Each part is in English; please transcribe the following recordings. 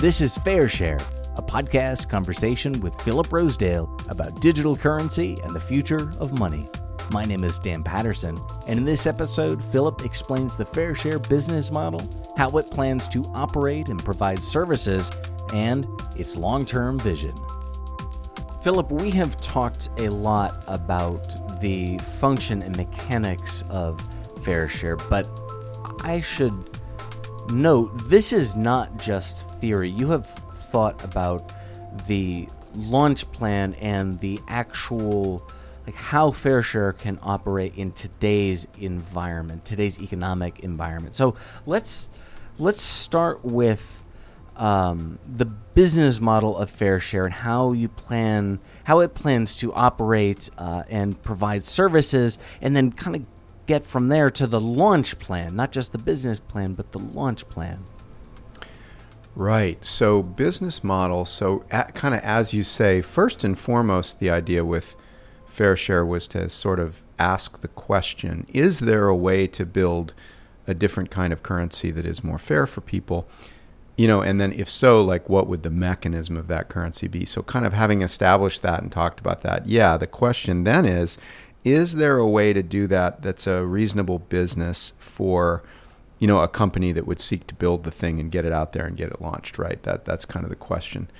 This is Fair Share, a podcast conversation with Philip Rosedale about digital currency and the future of money. My name is Dan Patterson, and in this episode, Philip explains the Fair Share business model, how it plans to operate and provide services, and its long term vision. Philip, we have talked a lot about the function and mechanics of Fair Share, but I should note this is not just theory. You have thought about the launch plan and the actual like how fair share can operate in today's environment today's economic environment so let's let's start with um, the business model of fair share and how you plan how it plans to operate uh, and provide services and then kind of get from there to the launch plan not just the business plan but the launch plan Right. So, business model. So, kind of as you say, first and foremost, the idea with Fair Share was to sort of ask the question Is there a way to build a different kind of currency that is more fair for people? You know, and then if so, like what would the mechanism of that currency be? So, kind of having established that and talked about that, yeah, the question then is Is there a way to do that that's a reasonable business for you know, a company that would seek to build the thing and get it out there and get it launched, right? That that's kind of the question.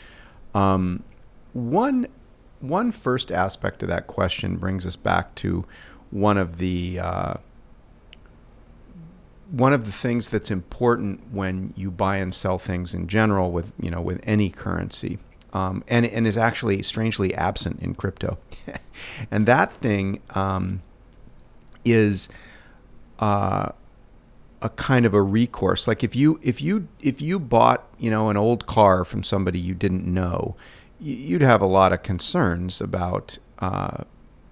Um, one one first aspect of that question brings us back to one of the uh, one of the things that's important when you buy and sell things in general with you know with any currency, um, and and is actually strangely absent in crypto, and that thing um, is. Uh, a kind of a recourse. Like if you if you if you bought you know an old car from somebody you didn't know, you'd have a lot of concerns about uh,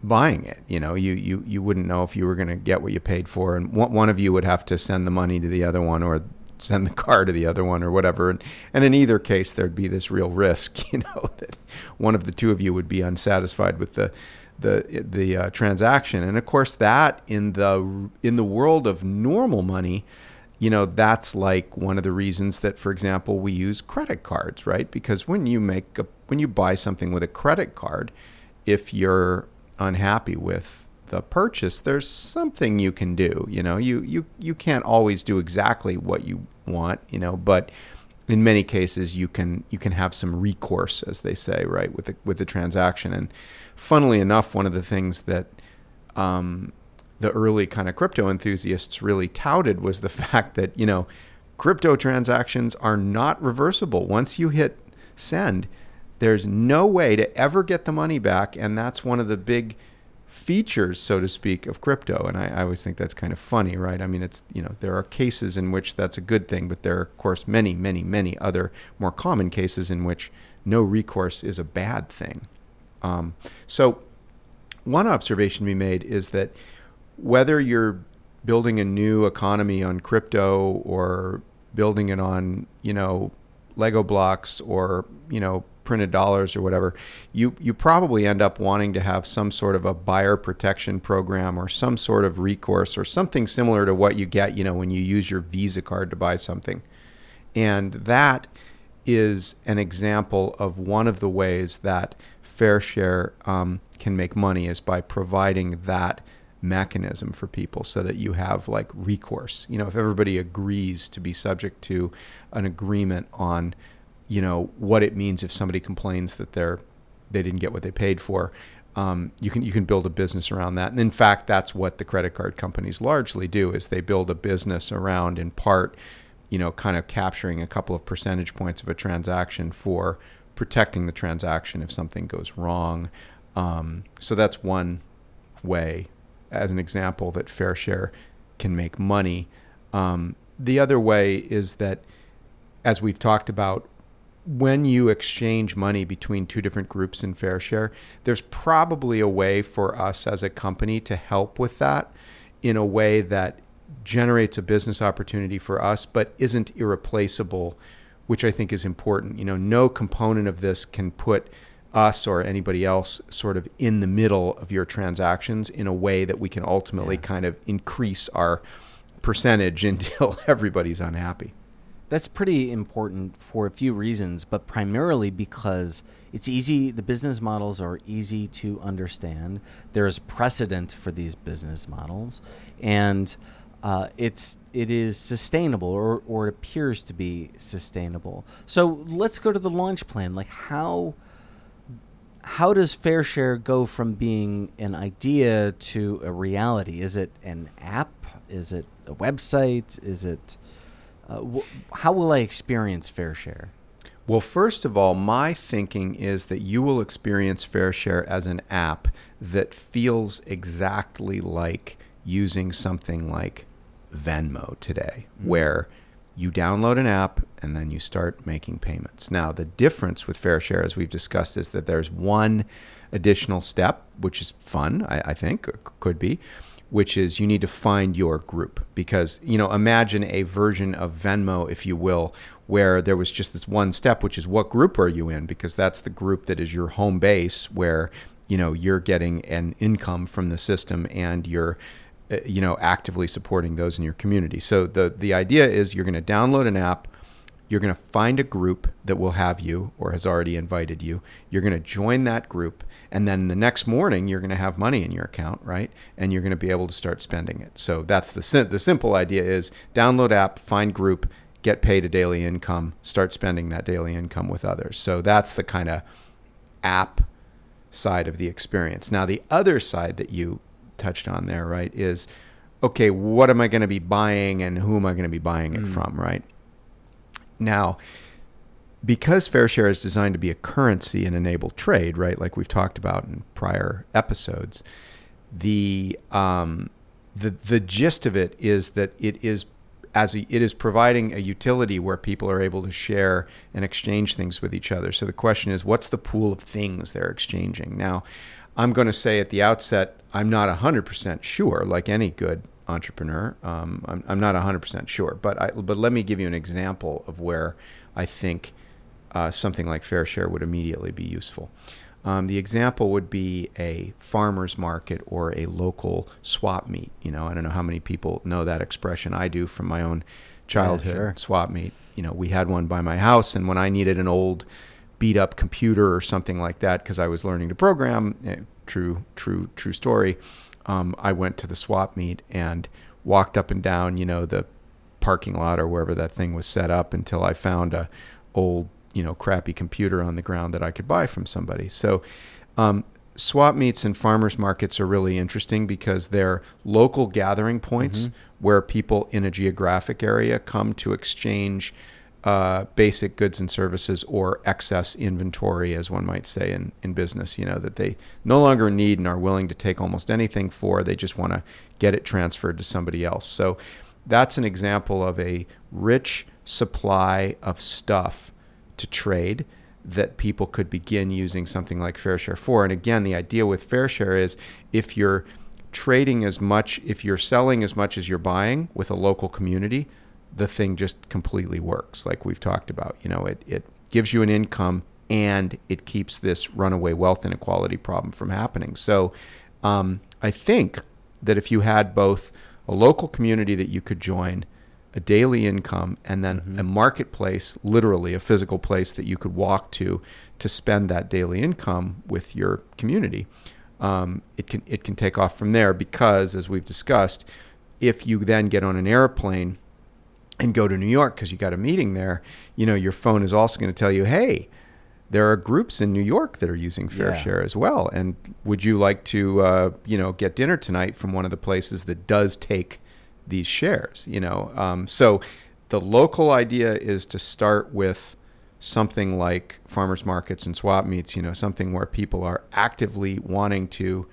buying it. You know, you you you wouldn't know if you were going to get what you paid for, and one of you would have to send the money to the other one or send the car to the other one or whatever. And, and in either case, there'd be this real risk, you know, that one of the two of you would be unsatisfied with the the the uh, transaction. And of course, that in the in the world of normal money, you know, that's like one of the reasons that, for example, we use credit cards, right? Because when you make a when you buy something with a credit card, if you're unhappy with the purchase, there's something you can do. You know, you you you can't always do exactly what you want, you know, but in many cases you can you can have some recourse, as they say, right, with the with the transaction. And funnily enough, one of the things that um, the early kind of crypto enthusiasts really touted was the fact that you know crypto transactions are not reversible. Once you hit send, there's no way to ever get the money back, and that's one of the big features, so to speak, of crypto. And I, I, always think that's kind of funny, right? I mean, it's you know there are cases in which that's a good thing, but there are of course many, many, many other more common cases in which no recourse is a bad thing. Um, so, one observation be made is that whether you're building a new economy on crypto or building it on, you know, Lego blocks or, you know, printed dollars or whatever, you you probably end up wanting to have some sort of a buyer protection program or some sort of recourse or something similar to what you get, you know, when you use your Visa card to buy something. And that is an example of one of the ways that fair share um, can make money is by providing that mechanism for people so that you have like recourse. You know, if everybody agrees to be subject to an agreement on, you know, what it means if somebody complains that they're they didn't get what they paid for, um, you can you can build a business around that. And in fact, that's what the credit card companies largely do is they build a business around in part, you know, kind of capturing a couple of percentage points of a transaction for protecting the transaction if something goes wrong. Um, so that's one way, as an example, that fair share can make money. Um, the other way is that, as we've talked about, when you exchange money between two different groups in fair share, there's probably a way for us as a company to help with that in a way that generates a business opportunity for us, but isn't irreplaceable which I think is important. You know, no component of this can put us or anybody else sort of in the middle of your transactions in a way that we can ultimately yeah. kind of increase our percentage until everybody's unhappy. That's pretty important for a few reasons, but primarily because it's easy, the business models are easy to understand. There's precedent for these business models, and uh, it's it is sustainable or, or it appears to be sustainable. So let's go to the launch plan. Like how how does Fair Share go from being an idea to a reality? Is it an app? Is it a website? Is it uh, wh- how will I experience fair share? Well, first of all, my thinking is that you will experience Fair Share as an app that feels exactly like using something like Venmo today, mm-hmm. where you download an app and then you start making payments. Now, the difference with Fair Share, as we've discussed, is that there's one additional step, which is fun, I, I think, could be, which is you need to find your group. Because, you know, imagine a version of Venmo, if you will, where there was just this one step, which is what group are you in? Because that's the group that is your home base where, you know, you're getting an income from the system and you're uh, you know actively supporting those in your community so the the idea is you're going to download an app you're going to find a group that will have you or has already invited you. You're going to join that group and then the next morning you're going to have money in your account right? And you're going to be able to start spending it. So that's the the simple idea is download app find group get paid a daily income start spending that daily income with others. So that's the kind of app side of the experience. Now the other side that you touched on there, right, is okay, what am I going to be buying and who am I going to be buying it mm. from, right? Now, because fair share is designed to be a currency and enable trade, right, like we've talked about in prior episodes, the um, the the gist of it is that it is as a, it is providing a utility where people are able to share and exchange things with each other. So the question is, what's the pool of things they're exchanging? Now, I'm going to say at the outset, I'm not 100% sure, like any good entrepreneur. Um, I'm, I'm, not 100% sure, but I, but let me give you an example of where I think uh, something like fair share would immediately be useful. Um, the example would be a farmer's market or a local swap meet. You know, I don't know how many people know that expression. I do from my own childhood. Yeah, sure. Swap meet. You know, we had one by my house, and when I needed an old beat up computer or something like that because I was learning to program. Eh, true, true, true story. Um, I went to the swap meet and walked up and down, you know, the parking lot or wherever that thing was set up until I found a old, you know, crappy computer on the ground that I could buy from somebody. So, um, swap meets and farmers markets are really interesting because they're local gathering points mm-hmm. where people in a geographic area come to exchange uh, basic goods and services or excess inventory, as one might say in, in business, you know, that they no longer need and are willing to take almost anything for. They just want to get it transferred to somebody else. So that's an example of a rich supply of stuff to trade that people could begin using something like fair share for. And again, the idea with fair share is if you're trading as much, if you're selling as much as you're buying with a local community, the thing just completely works, like we've talked about. You know, it, it gives you an income and it keeps this runaway wealth inequality problem from happening. So um, I think that if you had both a local community that you could join, a daily income, and then mm-hmm. a marketplace, literally a physical place that you could walk to to spend that daily income with your community, um, it can it can take off from there because, as we've discussed, if you then get on an airplane and go to New York because you got a meeting there, you know, your phone is also going to tell you, hey, there are groups in New York that are using Fair Share yeah. as well. And would you like to, uh, you know, get dinner tonight from one of the places that does take these shares? You know, um, so the local idea is to start with something like farmers markets and swap meets. You know, something where people are actively wanting to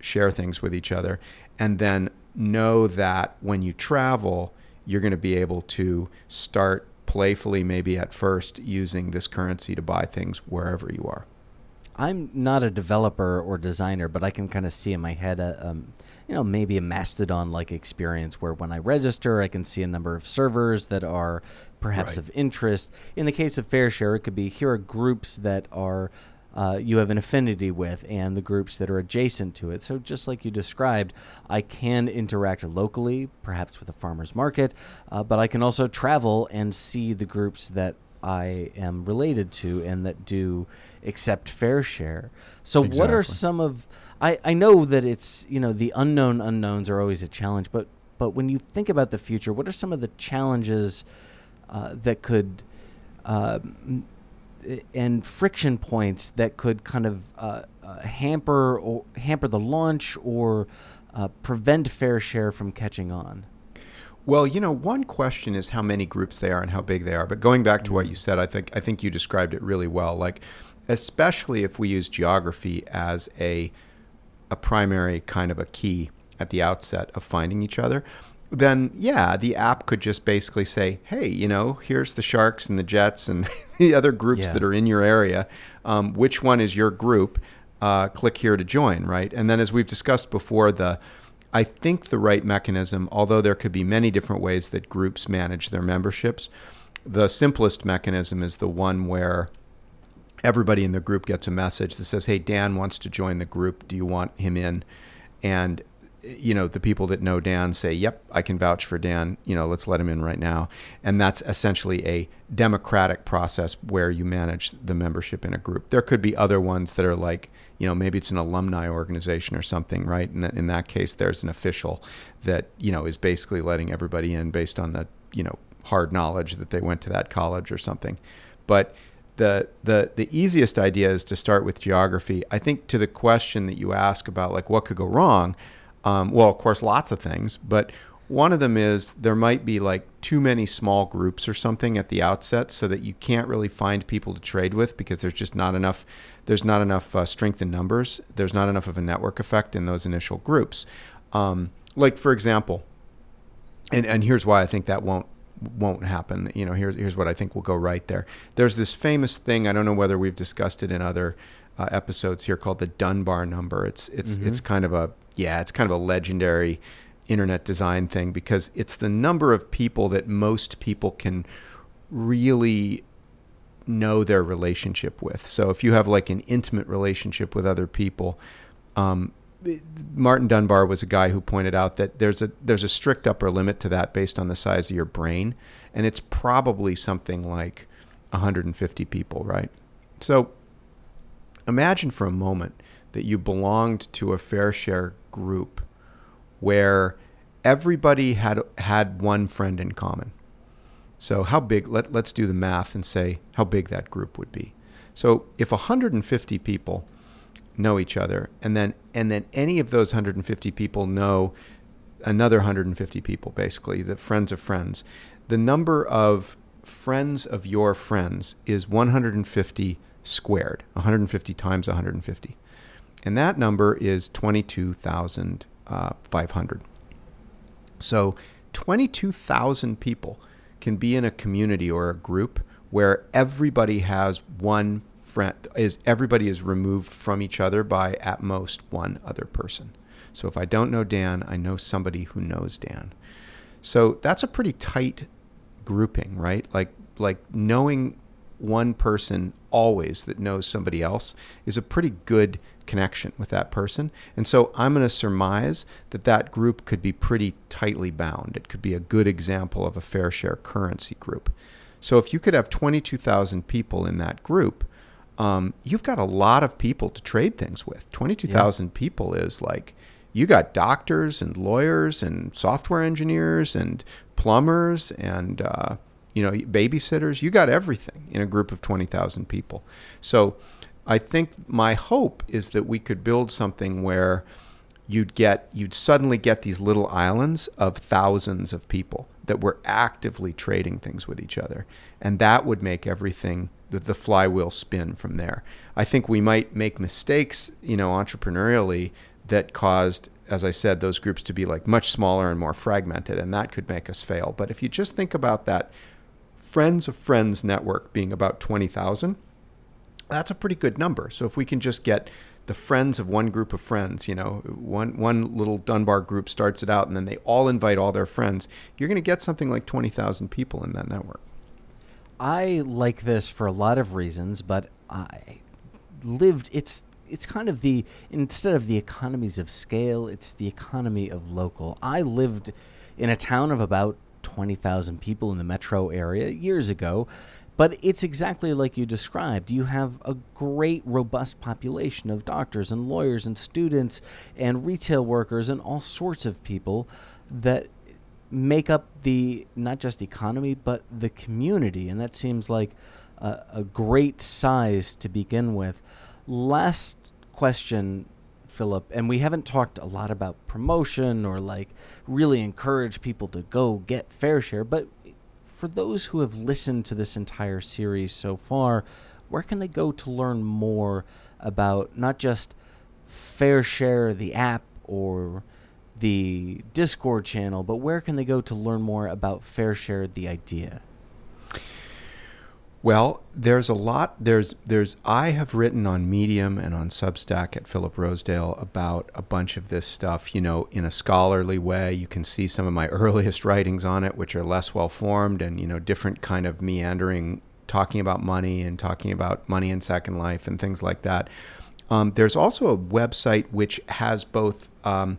share things with each other, and then know that when you travel you're going to be able to start playfully, maybe at first, using this currency to buy things wherever you are. I'm not a developer or designer, but I can kind of see in my head a, um, you know, maybe a Mastodon-like experience where when I register, I can see a number of servers that are perhaps right. of interest. In the case of Fair Share, it could be here are groups that are uh, you have an affinity with and the groups that are adjacent to it. So, just like you described, I can interact locally, perhaps with a farmer's market, uh, but I can also travel and see the groups that I am related to and that do accept fair share. So, exactly. what are some of I, I know that it's you know the unknown unknowns are always a challenge, but but when you think about the future, what are some of the challenges uh, that could uh, and friction points that could kind of uh, uh hamper or hamper the launch or uh, prevent fair share from catching on? Well, you know, one question is how many groups they are and how big they are. But going back to what mm-hmm. you said, I think I think you described it really well. Like, especially if we use geography as a a primary kind of a key at the outset of finding each other, then yeah, the app could just basically say, hey, you know, here's the sharks and the jets and the other groups yeah. that are in your area. Um, which one is your group? Uh, click here to join, right? And then, as we've discussed before, the I think the right mechanism, although there could be many different ways that groups manage their memberships, the simplest mechanism is the one where everybody in the group gets a message that says, "Hey, Dan wants to join the group. Do you want him in?" And you know, the people that know Dan say, "Yep, I can vouch for Dan. You know, let's let him in right now." And that's essentially a democratic process where you manage the membership in a group. There could be other ones that are like, you know, maybe it's an alumni organization or something, right? And in that case, there's an official that you know is basically letting everybody in based on the you know hard knowledge that they went to that college or something. But the the the easiest idea is to start with geography. I think to the question that you ask about like what could go wrong, um, well, of course, lots of things, but one of them is there might be like too many small groups or something at the outset, so that you can't really find people to trade with because there's just not enough. There's not enough uh, strength in numbers. There's not enough of a network effect in those initial groups. Um, like for example, and and here's why I think that won't won't happen. You know, here's here's what I think will go right there. There's this famous thing. I don't know whether we've discussed it in other uh, episodes here called the Dunbar number. It's it's mm-hmm. it's kind of a yeah, it's kind of a legendary internet design thing because it's the number of people that most people can really know their relationship with. So if you have like an intimate relationship with other people, um, Martin Dunbar was a guy who pointed out that there's a there's a strict upper limit to that based on the size of your brain, and it's probably something like 150 people, right? So imagine for a moment that you belonged to a fair share group where everybody had had one friend in common. So how big let let's do the math and say how big that group would be. So if 150 people know each other and then and then any of those 150 people know another 150 people basically the friends of friends the number of friends of your friends is 150 squared 150 times 150 and that number is 22,500 uh, so 22,000 people can be in a community or a group where everybody has one friend is everybody is removed from each other by at most one other person. So if I don't know Dan, I know somebody who knows Dan. So that's a pretty tight grouping, right? Like like knowing one person always that knows somebody else is a pretty good connection with that person. And so I'm going to surmise that that group could be pretty tightly bound. It could be a good example of a fair share currency group. So if you could have 22,000 people in that group, um, you've got a lot of people to trade things with. 22,000 yeah. people is like, you got doctors and lawyers and software engineers and plumbers and, uh, you know, babysitters. You got everything in a group of 20,000 people. So I think my hope is that we could build something where you'd get, you'd suddenly get these little islands of thousands of people that were actively trading things with each other. And that would make everything the, the flywheel spin from there. I think we might make mistakes, you know, entrepreneurially that caused, as I said, those groups to be like much smaller and more fragmented, and that could make us fail. But if you just think about that friends of friends network being about 20,000, that's a pretty good number. So if we can just get the friends of one group of friends, you know, one one little Dunbar group starts it out and then they all invite all their friends, you're going to get something like 20,000 people in that network. I like this for a lot of reasons, but I lived. It's it's kind of the instead of the economies of scale, it's the economy of local. I lived in a town of about twenty thousand people in the metro area years ago. But it's exactly like you described. You have a great, robust population of doctors and lawyers and students and retail workers and all sorts of people that make up the not just economy but the community, and that seems like a, a great size to begin with. Last question, Philip, and we haven't talked a lot about promotion or like really encourage people to go get fair share, but for those who have listened to this entire series so far, where can they go to learn more about not just Fair Share, the app, or the Discord channel, but where can they go to learn more about Fair Share, the idea? Well, there's a lot. There's there's I have written on Medium and on Substack at Philip Rosedale about a bunch of this stuff. You know, in a scholarly way. You can see some of my earliest writings on it, which are less well formed and you know different kind of meandering, talking about money and talking about money in Second Life and things like that. Um, there's also a website which has both um,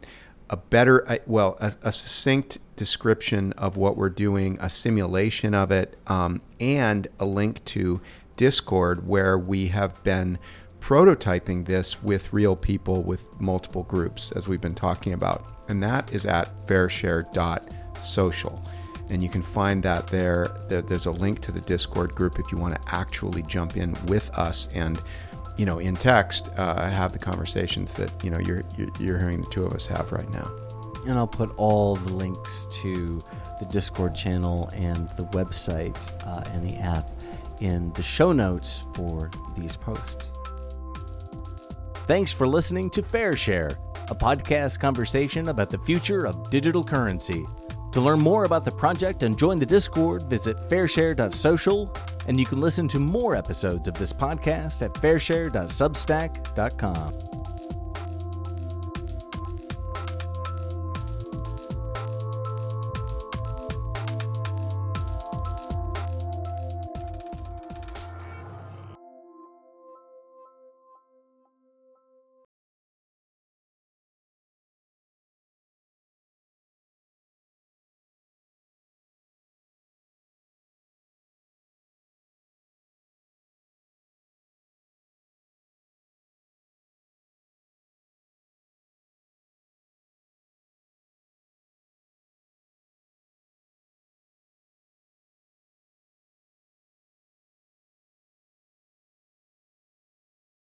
a better, well, a, a, succinct description of what we're doing, a simulation of it, um, and a link to Discord where we have been prototyping this with real people with multiple groups, as we've been talking about. And that is at fairshare.social. And you can find that there. there. There's a link to the Discord group if you want to actually jump in with us and you know, in text, uh, have the conversations that you know you're, you're hearing the two of us have right now. And I'll put all the links to the Discord channel and the website uh, and the app in the show notes for these posts. Thanks for listening to Fair Share, a podcast conversation about the future of digital currency. To learn more about the project and join the Discord, visit fairshare.social, and you can listen to more episodes of this podcast at fairshare.substack.com.